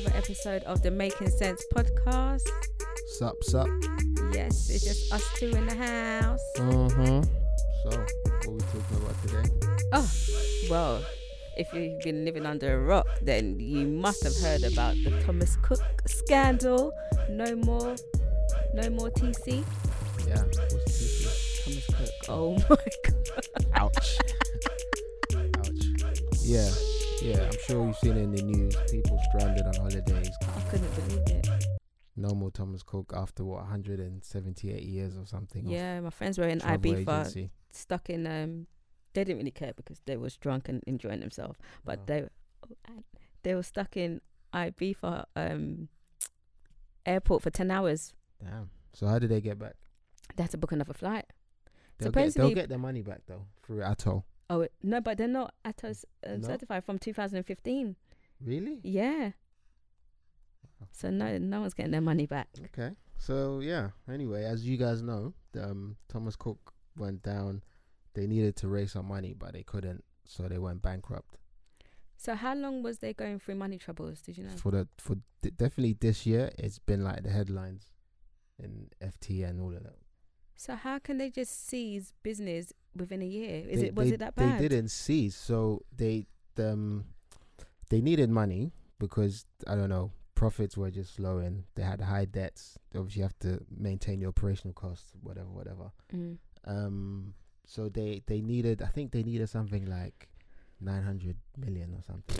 another episode of the Making Cents podcast. Sup, sup. Yes, it's just us two in the house. Mm-hmm. So, what are we talking about today? Oh, well, if you've been living under a rock, then you must have heard about the Thomas Cook scandal. No more, no more TC. Yeah. What's TC? Thomas Cook. Oh my god. Ouch. Ouch. Yeah. Yeah, I'm sure you've seen it in the news. People stranded on holidays. I couldn't believe it. No more Thomas Cook after what 178 years or something. Yeah, my friends were in Ibiza, agency. stuck in. Um, they didn't really care because they was drunk and enjoying themselves, but Oh. they they were stuck in Ibiza um, airport for ten hours. Damn. So how did they get back? They had to book another flight. They'll get, they'll get their money back though through ATOL. Oh it- no, but they're not ATOL uh, No? certified from 2015. Really? Yeah. So no, no one's getting their money back. Okay. So yeah. Anyway, as you guys know, um, Thomas Cook went down. They needed to raise some money, but they couldn't, so they went bankrupt. So how long was they going through money troubles? Did you know? For the for d- definitely this year, it's been like the headlines in FT and all of that. So how can they just seize business within a year? Is They- it was they- it that bad? They didn't seize, so they um they needed money because I don't know profits were just slowing. They had high debts. They obviously have to maintain your operational costs, whatever, whatever. Mm. Um, so they they needed. I think they needed something like nine hundred million or something.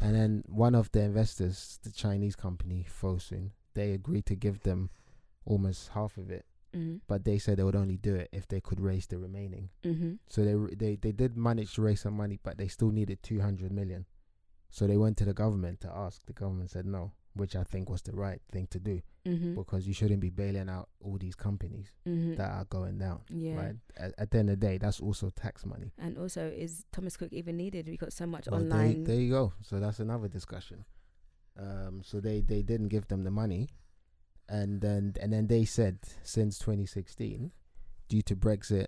And then one of the investors, the Chinese company Fosun, they agreed to give them almost half of it, Mm. but they said they would only do it if they could raise the remaining. Mm-hmm. So they they they did manage to raise some money, but they still needed two hundred million. So they went to the government to ask. The government said no, which I think was the right thing to do Mm-hmm. because you shouldn't be bailing out all these companies mm-hmm. that are going down. yeah. Right. At, at the end of the day, that's also tax money. And also, is Thomas Cook even needed? We got so much Well, online. there you go. So that's another discussion. Um, so they they didn't give them the money, and then and then they said since 2016, due to Brexit,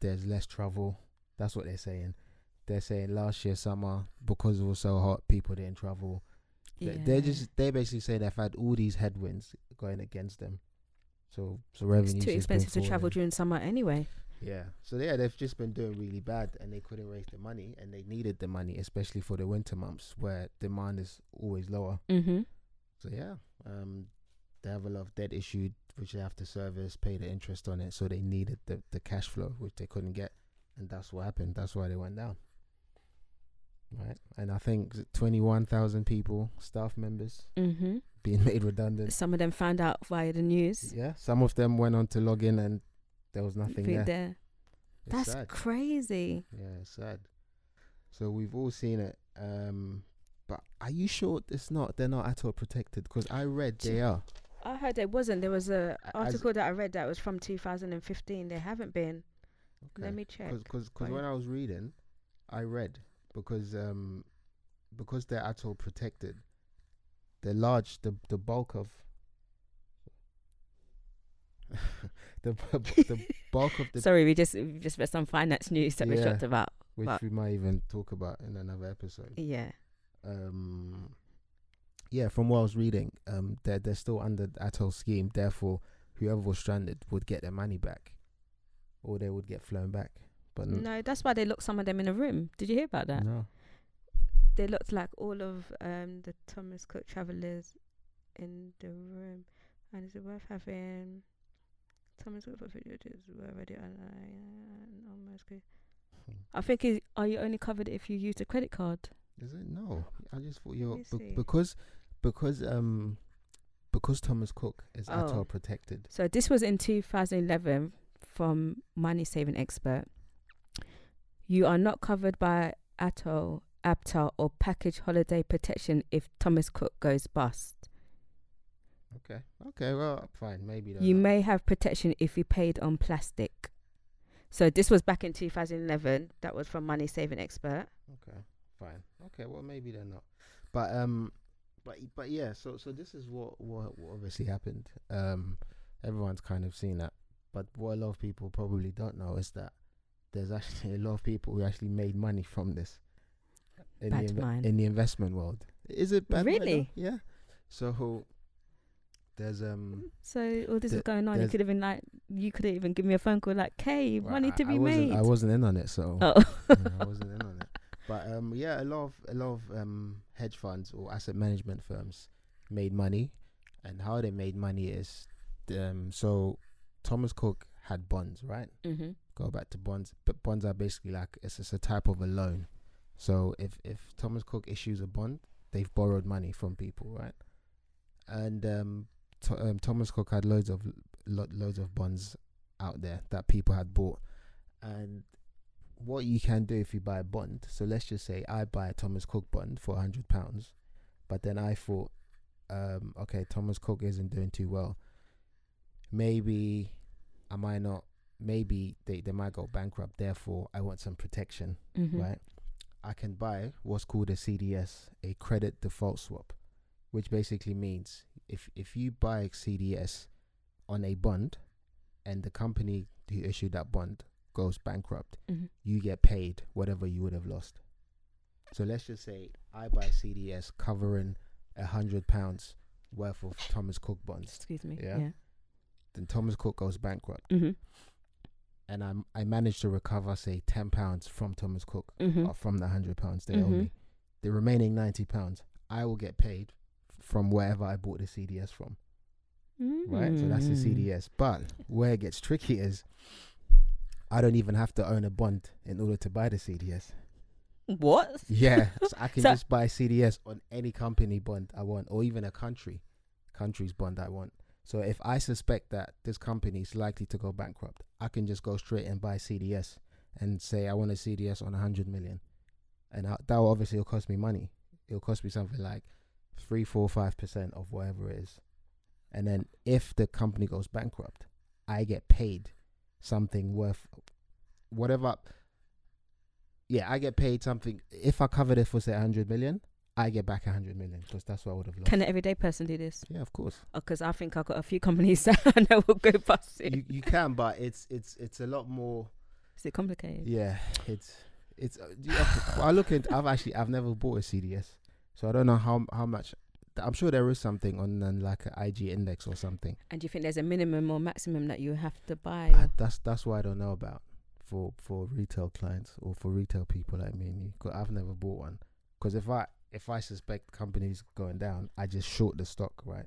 there's less travel. That's what they're saying. They're saying last year summer because it was so hot, people didn't travel. They- They're just they basically say they've had all these headwinds going against them. So so it's revenue too expensive to travel during summer anyway. yeah. So yeah, they've just been doing really bad, and they couldn't raise the money, and they needed the money, especially for the winter months where demand is always lower. Mm-hmm. So yeah, um, they have a lot of debt issued, which they have to service, pay the interest on it. So they needed the the cash flow, which they couldn't get, and that's what happened. That's why they went down. Right, and I think twenty one thousand people, staff members, Mm-hmm. being made redundant. Some of them found out via the news. Yeah, some of them went on to log in, and there was nothing there. there. That's sad. crazy. Yeah, it's sad. So we've all seen it. Um, but are you sure it's not? They're not at all protected because I read they are. I heard it wasn't. There was a As- article that I read that was from 2015. They haven't been. Let me check. Because you. when I was reading, I read because um because they're ATOL protected. The large the the bulk of the the bulk of the Sorry, we just we just read some finance news that we Yeah. talked about. which we might even talk about in another episode. Yeah. um yeah from what i was reading um they're, they're still under the ATOL scheme therefore whoever was stranded would get their money back or they would get flown back but n- No, that's why they locked some of them in a room. Did you hear about that? no They looked like all of um the Thomas Cook travelers in the room. And is it worth having Thomas Cook facilities were already online? Almost good. I think is are you only covered if you use a credit card? is it no i just thought you're because because um because thomas cook is Oh. ATOL protected So this was in 2011 from Money Saving Expert. You are not covered by ATOL, ABTA, or package holiday protection if Thomas Cook goes bust. okay okay well fine maybe You not. may have protection if you paid on plastic. So this was back in 2011. That was from Money Saving Expert. Okay, fine. Okay, well maybe they're not, but um, but but yeah. So so this is what what, what obviously happened. Um, everyone's kind of seen that, but what a lot of people probably don't know is that there's actually a lot of people who actually made money from this in Bad the mind. in the investment world. Is it bad? Really? Yeah. So there's um. So all this is going on. You could have been like, you could have even given me a phone call like, "Kay, well, money I- to be wasn't, made." I wasn't in on it, so oh, yeah, I wasn't in on it. But um, yeah, a lot of a lot of um hedge funds or asset management firms made money, and how they made money is, um, so Thomas Cook had bonds, right? mm-hmm. Go back to bonds, but bonds are basically like it's just a type of a loan. So if if Thomas Cook issues a bond, they've borrowed money from people, right? And um, Th- um Thomas Cook had loads of lo- loads of bonds out there that people had bought, and what you can do if you buy a bond. So let's just say I buy a Thomas Cook bond for hundred pounds, but then I thought, um, okay, Thomas Cook isn't doing too well. Maybe I might not. Maybe they, they might go bankrupt. Therefore, I want some protection, Mm-hmm. right? I can buy what's called a CDS, a credit default swap, which basically means if if you buy a CDS on a bond, and the company who issued that bond goes bankrupt, Mm-hmm. you get paid whatever you would have lost. So let's just say I buy CDS covering a hundred pounds worth of Thomas Cook bonds. Excuse me. Yeah. Yeah. Then Thomas Cook goes bankrupt, Mm-hmm. and I I manage to recover say ten pounds from Thomas Cook Mm-hmm. or from the hundred pounds they owe Mhm. me. The remaining ninety pounds I will get paid from wherever I bought the CDS from. Right, so that's the Mm. CDS. But where it gets tricky is I don't even have to own a bond in order to buy the CDS. What? Yeah, so I can So- just buy CDS on any company bond I want, or even a country, country's bond I want. So if I suspect that this company is likely to go bankrupt, I can just go straight and buy CDS and say I want a CDS on a hundred million, and I, that will obviously will cost me money. It'll cost me something like three, four, five percent of whatever it is, and then if the company goes bankrupt, I get paid something worth whatever yeah, I get paid something. If I covered it for say 100 million, I get back 100 million because that's what I would have lost. Can an everyday person do this? yeah, of course. Because I think I've got a few companies that I know will go bust. you you can, but it's it's it's a lot more. Is it complicated? Yeah, it's it's. Uh, you have to- I look into. I've actually I've never bought a CDS, so I don't know how how much. I'm sure there is something on uh, like an IG index or something. And do you think there's a minimum or maximum that you have to buy? I, that's that's what I don't know about for for retail clients or for retail people like me and you. Cause I've never bought one. Because if I if I suspect companies going down, I just short the stock, right,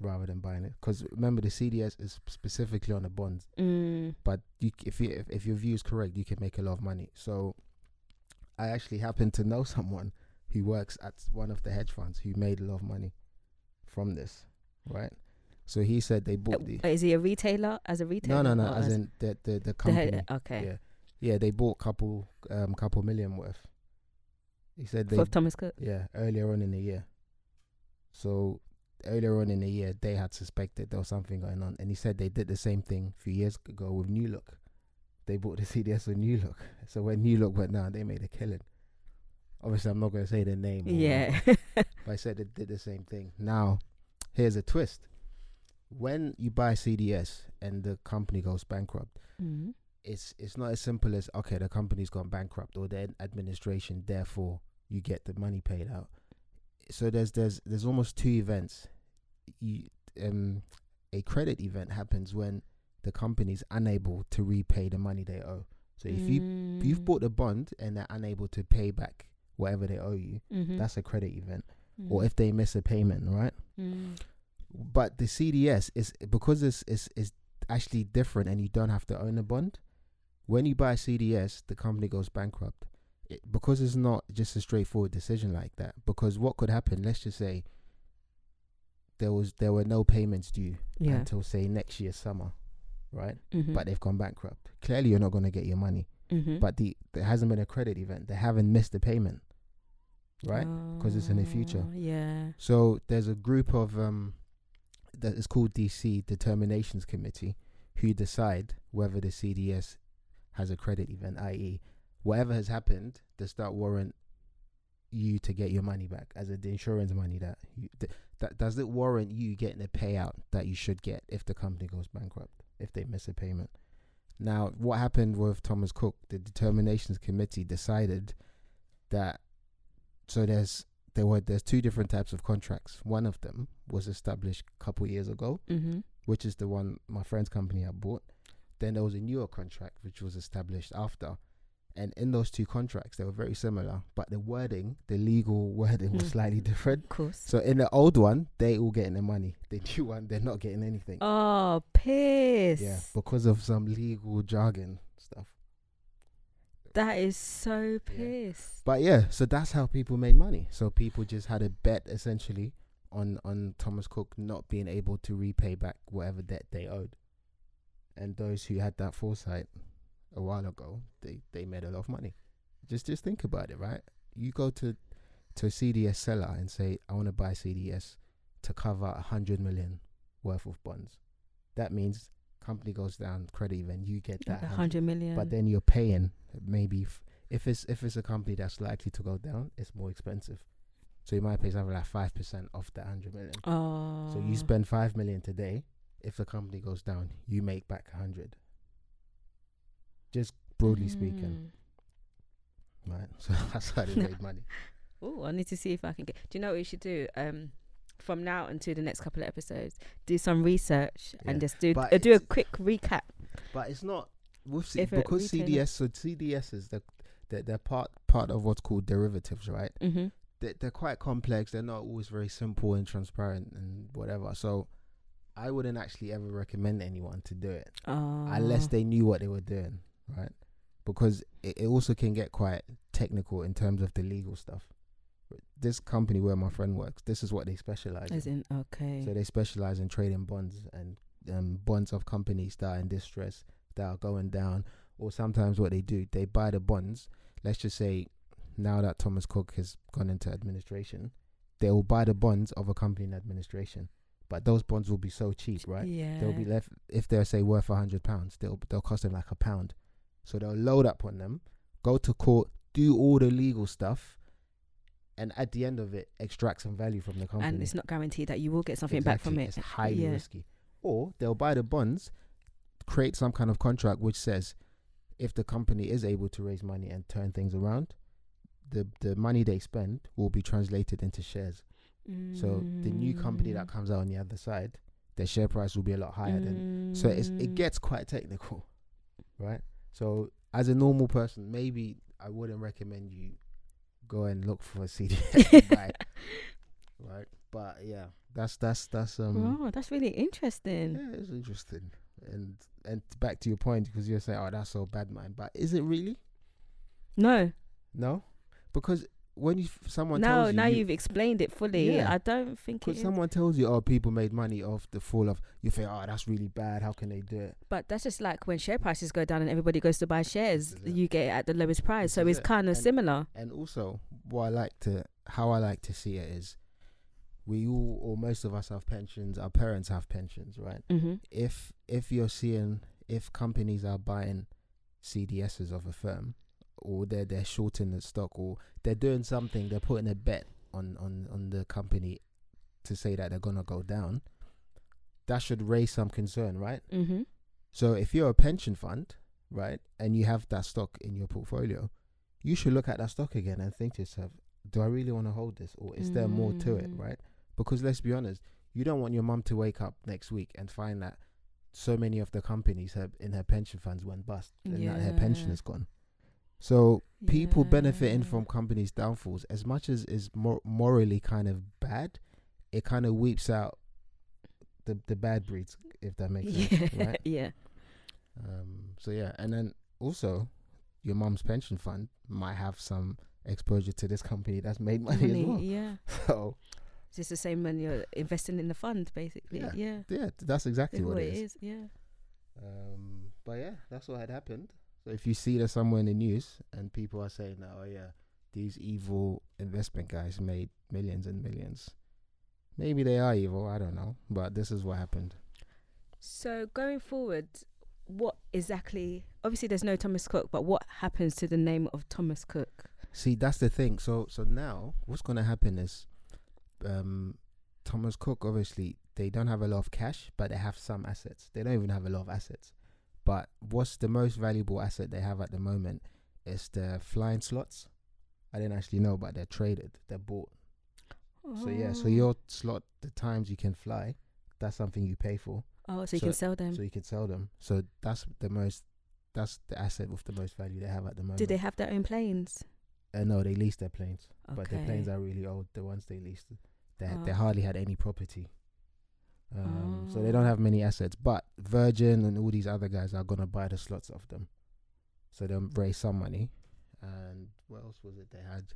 rather than buying it. Because remember, the CDS is specifically on the bonds, Mm. but you if you if, if your view is correct, you can make a lot of money. So, I actually happen to know someone who works at one of the hedge funds who made a lot of money from this, right? So he said they bought the is he a retailer? As a retailer? no, no, no. or As in the the the the company. head- okay. Yeah, yeah. They bought couple um couple million worth. He said they For Thomas Cook. yeah earlier on in the year. So earlier on in the year, they had suspected there was something going on, and he said they did the same thing a few years ago with New Look. They bought the CDS with New Look. So when New Look went down, they made a killing. Obviously, I'm not going to say the name. Yeah. but I said they did the same thing. Now, here's a twist. When you buy CDS and the company goes bankrupt, mm. it's it's not as simple as okay, the company's gone bankrupt or the administration, therefore you get the money paid out. So there's there's there's almost two events. You, um, a credit event happens when the company's unable to repay the money they owe. So if you if you've Mm. bought a bond and they're unable to pay back whatever they owe you, Mhm. that's a credit event. Mm. Or if they miss a payment, right? Mm. But the CDS is because it's is is actually different, and you don't have to own a bond. When you buy a CDS, the company goes bankrupt. It, because it's not just a straightforward decision like that. Because what could happen? Let's just say there was there were no payments due Yeah. until say next year summer, right? Mhm. But they've gone bankrupt. Clearly, you're not going to get your money. Mhm. But the there hasn't been a credit event. They haven't missed a payment, right? 'cause it's in the future. Oh, Yeah. So there's a group of um that is called DC Determinations Committee who decide whether the CDS has a credit event, i.e., whatever has happened does that warrant you to get your money back as a the insurance money that you th- that does it warrant you getting a payout that you should get if the company goes bankrupt if they miss a payment. Now, what happened with Thomas Cook? The Determinations Committee decided that so there's there were there's two different types of contracts. One of them was established a couple years ago, Mm-hmm. which is the one my friend's company had bought. Then there was a newer contract which was established after. And in those two contracts, they were very similar, but the wording, the legal wording, was Mm. slightly different. Of course. So in the old one, they all getting the money. The new one, they're not getting anything. Oh, piss. Yeah, because of some legal jargon stuff. That is so piss. But yeah, so that's how people made money. So people just had a bet essentially on on Thomas Cook not being able to repay back whatever debt they owed. And those who had that foresight a while ago, they they made a lot of money. Just just think about it, right? You go to to a CDS seller and say, I want to buy CDS to cover a hundred million worth of bonds. That means company goes down, credit event, you get that Like a 100 hundred million. but then you're paying maybe f- if it's if it's a company that's likely to go down, it's more expensive. So you might pay something like five percent off the hundred million. oh. So you spend five million today. If the company goes down, you make back a hundred. Just broadly speaking, right? So that's how they made money. Oh, I need to see if I can get. Do you know what we should do? Um, from now until the next couple of episodes, do some research Yeah. and just do uh, do a quick recap. But it's not with C- because CDS. So CDS is the they're, they're part part of what's called derivatives, right? Mm-hmm. they're, they're quite complex. They're not always very simple and transparent and whatever. So I wouldn't actually ever recommend anyone to do it Oh. unless they knew what they were doing, right? Because it, it also can get quite technical in terms of the legal stuff. This company where my friend works, this is what they specialize As in. in, okay. So they specialize in trading bonds and um, bonds of companies that are in distress, that are going down. Or sometimes what they do, they buy the bonds. Let's just say now that Thomas Cook has gone into administration, they will buy the bonds of a company in administration. But those bonds will be so cheap, right? Yeah. They'll be left if they're say worth a hundred pounds, they'll they'll cost them like a pound. So they'll load up on them, go to court, do all the legal stuff, and at the end of it, extract some value from the company. and it's not guaranteed that you will get something back from it. It's highly Yeah. risky. Or they'll buy the bonds, create some kind of contract which says if the company is able to raise money and turn things around, the the money they spend will be translated into shares. So the new company that Mm. comes out on the other side, their share price will be a lot higher than. So it's it Mm. gets quite technical, right? So as a normal person, maybe I wouldn't recommend you go and look for a CD. buy, right? But yeah, that's that's that's um. Oh, that's really interesting. Yeah, it's interesting. And and back to your point, because you're saying, "Oh, that's so bad, man." But is it really? No, No, because when you someone now, tells you now you, you've explained it fully. Yeah. I don't think it because someone tells you, "Oh, people made money off the fall of," you think, "Oh, that's really bad. How can they do it?" But that's just like when share prices go down and everybody goes to buy shares, This is it. you get it at the lowest price. So it's it. kind of similar. And also, what I like to, how I like to see it is, we all or most of us have pensions. Our parents have pensions, right? Mm-hmm. if if you're seeing if companies are buying CDSs of a firm or they're they're shorting the stock or they're doing something, they're putting a bet on on on the company to say that they're gonna go down. That should raise some concern, right? Mm-hmm. So if you're a pension fund, right, and you have that stock in your portfolio, you should look at that stock again and think to yourself, do I really want to hold this or is there more to it, Mm. right? Because let's be honest, you don't want your mum to wake up next week and find that so many of the companies have in her pension funds went bust and that her pension Yeah. is gone. So people benefiting from companies' downfalls, as much as is mor- morally kind of bad, it kind of weeps out the the bad breeds, if that makes yeah, sense, right? yeah. Um, so yeah, and then also your mom's pension fund might have some exposure to this company that's made money, Money, as well. Yeah, So it's just the same when you're investing in the fund, basically. Yeah. Yeah, yeah, that's exactly what what it is. is. Yeah. Um, but yeah, that's what had happened. So if you see that somewhere in the news and people are saying, that, "Oh yeah, these evil investment guys made millions and millions. maybe they are evil. I don't know, but this is what happened. So going forward, what exactly? Obviously, there's no Thomas Cook, but what happens to the name of Thomas Cook? See, that's the thing. So so now what's gonna happen is, um, Thomas Cook obviously they don't have a lot of cash, but they have some assets. They don't even have a lot of assets. But what's the most valuable asset they have at the moment is the flying slots. I didn't actually know, but they're traded. They're bought So yeah, so Oh. your slot, the times you can fly, that's something you pay for, Oh, so you can sell them. so you can sell them. So that's the most, that's the asset with the most value they have at the moment. Do they have their own planes? Uh, no, they lease their planes, Okay. but their planes are really old. The ones they leased, they they Oh. hardly had any property. Um, So they don't Oh. have many assets. But Virgin and all these other guys are gonna buy the slots off them, so they'll raise some money. And what else was it they had?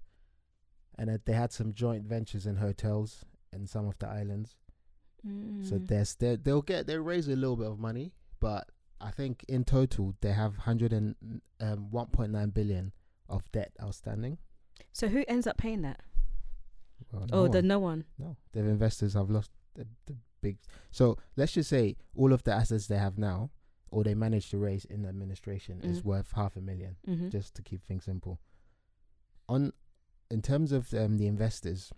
And uh, they had some joint ventures in hotels in some of the islands. So Mm. there's they they'll get they'll raise a little bit of money, but I think in total they have hundred and um, one point nine billion of debt outstanding. So who ends up paying that? Well, oh, no the no one. no, the investors have lost the, the big. So let's just say all of the assets they have now, or they managed to raise in administration, is Mm. worth half a million. Mm-hmm. Just to keep things simple. On, in terms of um, the investors,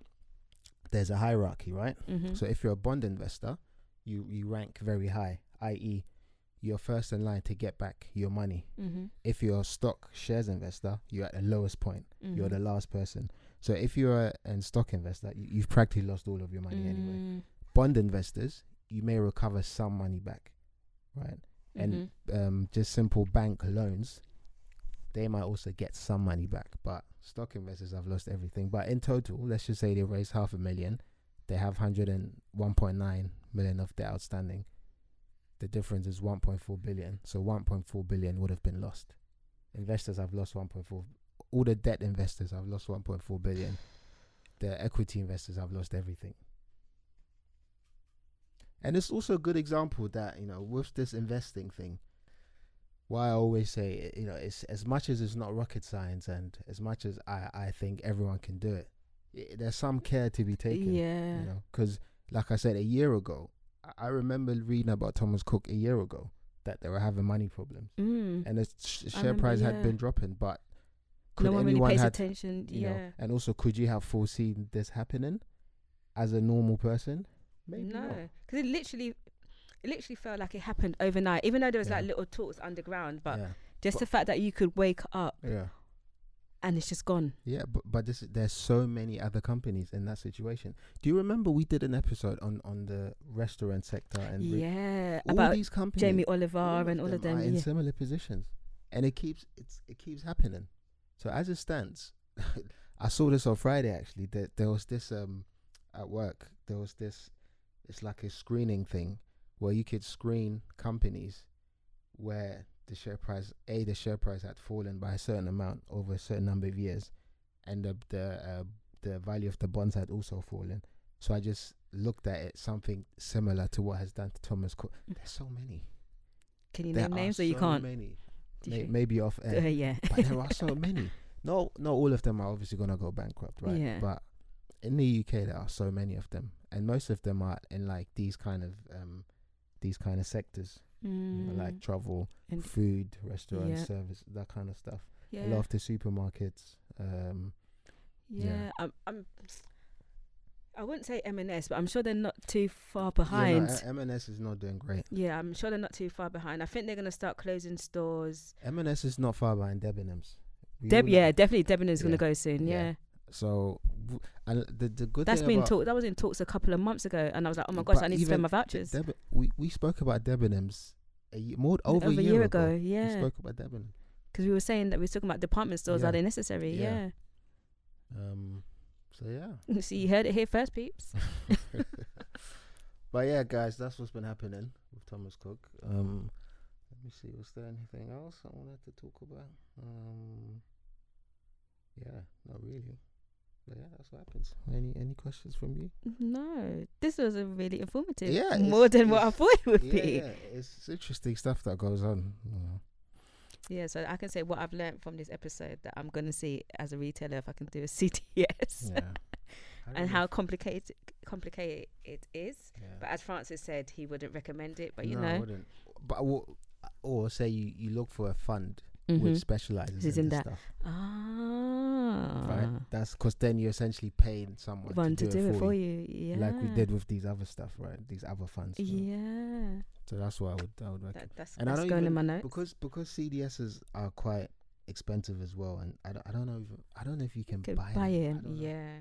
there's a hierarchy, right? mm-hmm. So if you're a bond investor, you you rank very high, i.e., you're first in line to get back your money. mm-hmm. If you're a stock shares investor, you're at the lowest point. Mm-hmm. You're the last person. So if you're a, a stock investor, you, you've practically lost all of your money anyway. Bond investors, you may recover some money back, right? And Mhm. um, just simple bank loans, they might also get some money back. But stock investors have lost everything. But in total, let's just say they raised half a million, they have 101.9 million of debt outstanding. The difference is 1.4 billion. So 1.4 billion would have been lost. Investors have lost 1.4. All the debt investors have lost 1.4 billion. The equity investors have lost everything. And it's also a good example that, you know, with this investing thing, why I always say, you know, it's as much as it's not rocket science and as much as I, I think everyone can do it, i there's some care to be taken. yeah. You know, because like I said, a year ago, I- remember reading about Thomas Cook a year ago that they were having money problems Mm. and the sh- share remember, price had been dropping, but could no one really pays had, attention. you Yeah. know, and also could you have foreseen this happening as a normal person? Maybe no, because it literally, it literally felt like it happened overnight. Even though there was like little talks underground, but yeah, just But- the fact that you could wake up yeah. and it's just gone. Yeah, but but this there's so many other companies in that situation. Do you remember we did an episode on on the restaurant sector and yeah, all about these companies, Jamie Oliver and all of them. in yeah. similar positions, and it keeps it's it keeps happening. So as it stands, I saw this on Friday actually. That there was this um at work. There was this. It's like a screening thing where you could screen companies where the share price a the share price had fallen by a certain amount over a certain number of years, and the the uh, the value of the bonds had also fallen. So I just looked at it something similar to what has done to Thomas Cook. There's so many. Can you There name names or you so can't? Many. May- maybe off Uh, air, yeah. but there are so many. No, not all of them are obviously gonna go bankrupt, right? Yeah. But in the UK, there are so many of them, and most of them are in like these kind of um these kind of sectors, you know, like Mm, travel, and- food, restaurant, Yeah. service, that kind of stuff. yeah. A lot of the supermarkets. Um, Yeah, Yeah. I'm, I'm. I wouldn't say M&S, but I'm sure they're not too far yeah, no, behind. uh, M&S is not doing great. yeah, I'm sure they're not too far behind. I think they're gonna start closing stores. M&S is not far behind Debenhams. Deb, yeah, definitely Debenhams is Yeah. gonna go soon. Yeah. Yeah, So, w- and the the good that's been talked. That was in talks a couple of months ago, and I was like, oh my gosh, I need to spend my vouchers. Deb- we we spoke about Debenhams a ye- more over, Over a year, ago. We yeah, spoke about Debenhams. because we were saying that we were talking about department stores. Yeah. Are they necessary? Yeah. Um. So yeah. Yeah. See, you heard it here first, peeps. but yeah, guys, that's what's been happening with Thomas Cook. Um. Let me see. Was there anything else I wanted to talk about? Um. Yeah. Not really. But yeah, that's what happens. Any any questions from you? No, this was a really informative. Yeah, more than what I thought it would yeah, be. yeah, it's, interesting stuff that goes on. You know. Yeah, so I can say what I've learned from this episode that I'm gonna see as a retailer if I can do a CDS Yeah. And how complicated complicated it is. yeah. But as Francis said, he wouldn't recommend it. But you no, I know, wouldn't. But I or say you, you look for a fund Mhm. which specializes Is in, in that. stuff, ah, right? That's because then you're essentially paying someone one to, do, it for you, you. Yeah, like we did with these other stuff, right? These other funds. you. Yeah, So that's what I would I would recommend. that, that's And I don't going in even- my notes. because because CDSs are quite expensive as well, and I don't, I don't know if I don't know if you can Could buy, buy them. I him, don't know. yeah.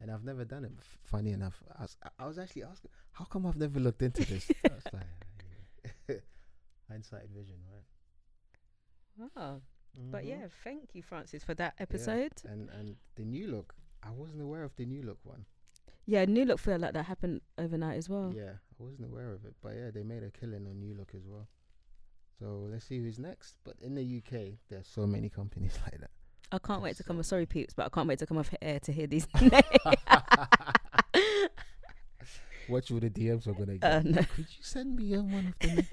and I've never done it. Funny enough, I was, I was actually asking, how come I've never looked into this? I was like, hindsight vision, right? Oh, but Mhm. yeah, thank you, Francis, for that Yeah, episode. And and the new look, I wasn't aware of the new look one. Yeah, New Look feel like that happened overnight as well. Yeah, I wasn't aware of it, but yeah, they made a killing on New Look as well. So let's see who's next. But in the UK, there's so many companies like that. I can't wait to come. So- Sorry, peeps, but I can't wait to come off air to hear these. Watch all the DMs we're gonna get. Uh, no. Could you send me one of them?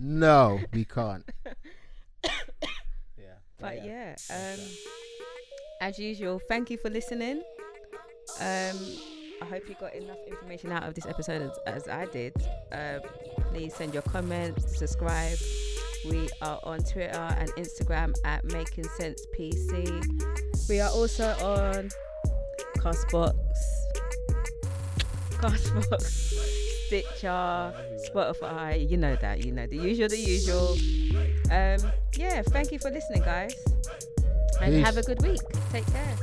no, we can't. yeah, But yeah, that's um, as usual, thank you for listening. Um, I hope you got enough information out of this episode as, as I did. Uh, please send your comments, subscribe. We are on Twitter and Instagram at Making Cents PC. We are also on Castbox, Castbox, Stitcher, Spotify. You know that. You know the usual. The usual. Um, yeah. Thank you for listening, guys, and have a good week. Take care.